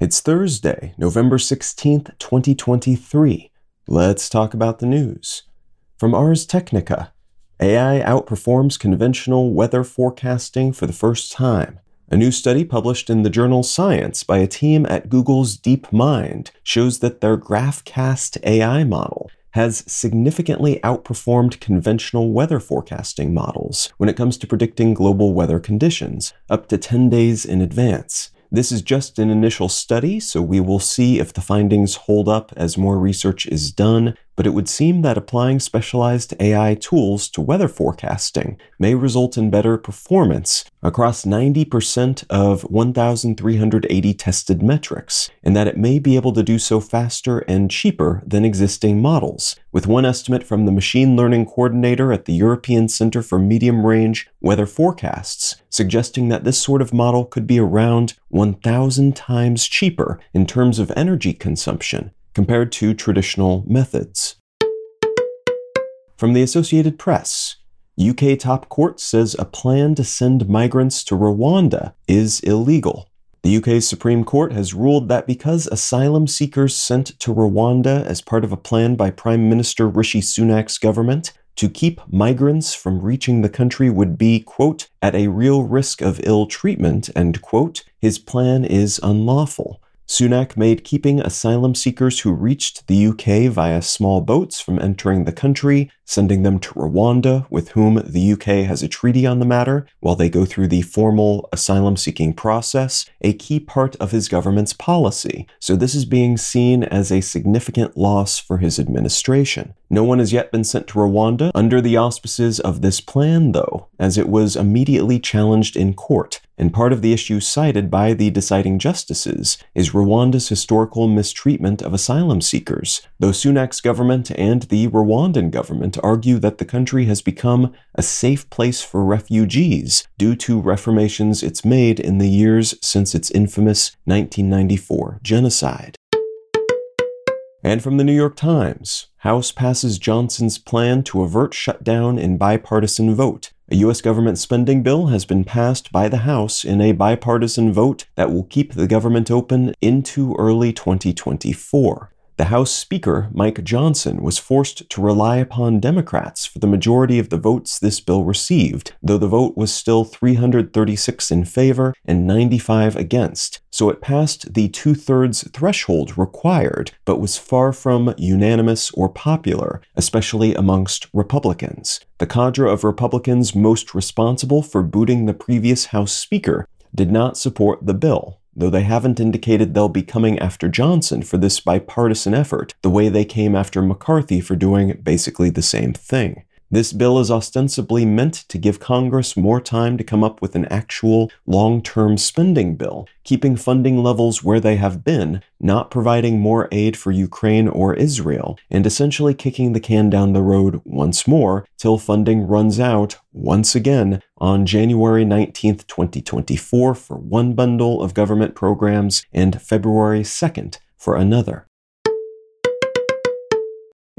It's Thursday, November 16th, 2023. Let's talk about the news. From Ars Technica AI outperforms conventional weather forecasting for the first time. A new study published in the journal Science by a team at Google's DeepMind shows that their GraphCast AI model has significantly outperformed conventional weather forecasting models when it comes to predicting global weather conditions, up to 10 days in advance. This is just an initial study, so we will see if the findings hold up as more research is done, but it would seem that applying specialized AI tools to weather forecasting may result in better performance across 90% of 1,380 tested metrics, and that it may be able to do so faster and cheaper than existing models, with one estimate from the machine learning coordinator at the European Center for Medium Range Weather Forecasts suggesting that this sort of model could be around 1,000 times cheaper in terms of energy consumption compared to traditional methods. From the Associated Press, UK top court says a plan to send migrants to Rwanda is illegal. The UK's Supreme Court has ruled that because asylum seekers sent to Rwanda as part of a plan by Prime Minister Rishi Sunak's government to keep migrants from reaching the country would be, quote, at a real risk of ill treatment, end quote, his plan is unlawful. Sunak made keeping asylum seekers who reached the UK via small boats from entering the country, sending them to Rwanda, with whom the UK has a treaty on the matter, while they go through the formal asylum seeking process, a key part of his government's policy. So this is being seen as a significant loss for his administration. No one has yet been sent to Rwanda under the auspices of this plan, though, as it was immediately challenged in court and part of the issue cited by the deciding justices is Rwanda's historical mistreatment of asylum seekers, though Sunak's government and the Rwandan government argue that the country has become a safe place for refugees due to reformations it's made in the years since its infamous 1994 genocide. And from the New York Times, House passes Johnson's plan to avert shutdown in bipartisan vote. A U.S. government spending bill has been passed by the House in a bipartisan vote that will keep the government open into early 2024. The House Speaker, Mike Johnson, was forced to rely upon Democrats for the majority of the votes this bill received, though the vote was still 336 in favor and 95 against. So it passed the two thirds threshold required, but was far from unanimous or popular, especially amongst Republicans. The cadre of Republicans most responsible for booting the previous House Speaker did not support the bill though they haven't indicated they'll be coming after Johnson for this bipartisan effort, the way they came after McCarthy for doing basically the same thing. This bill is ostensibly meant to give Congress more time to come up with an actual long term spending bill, keeping funding levels where they have been, not providing more aid for Ukraine or Israel, and essentially kicking the can down the road once more till funding runs out once again on January 19, 2024 for one bundle of government programs and February 2nd for another.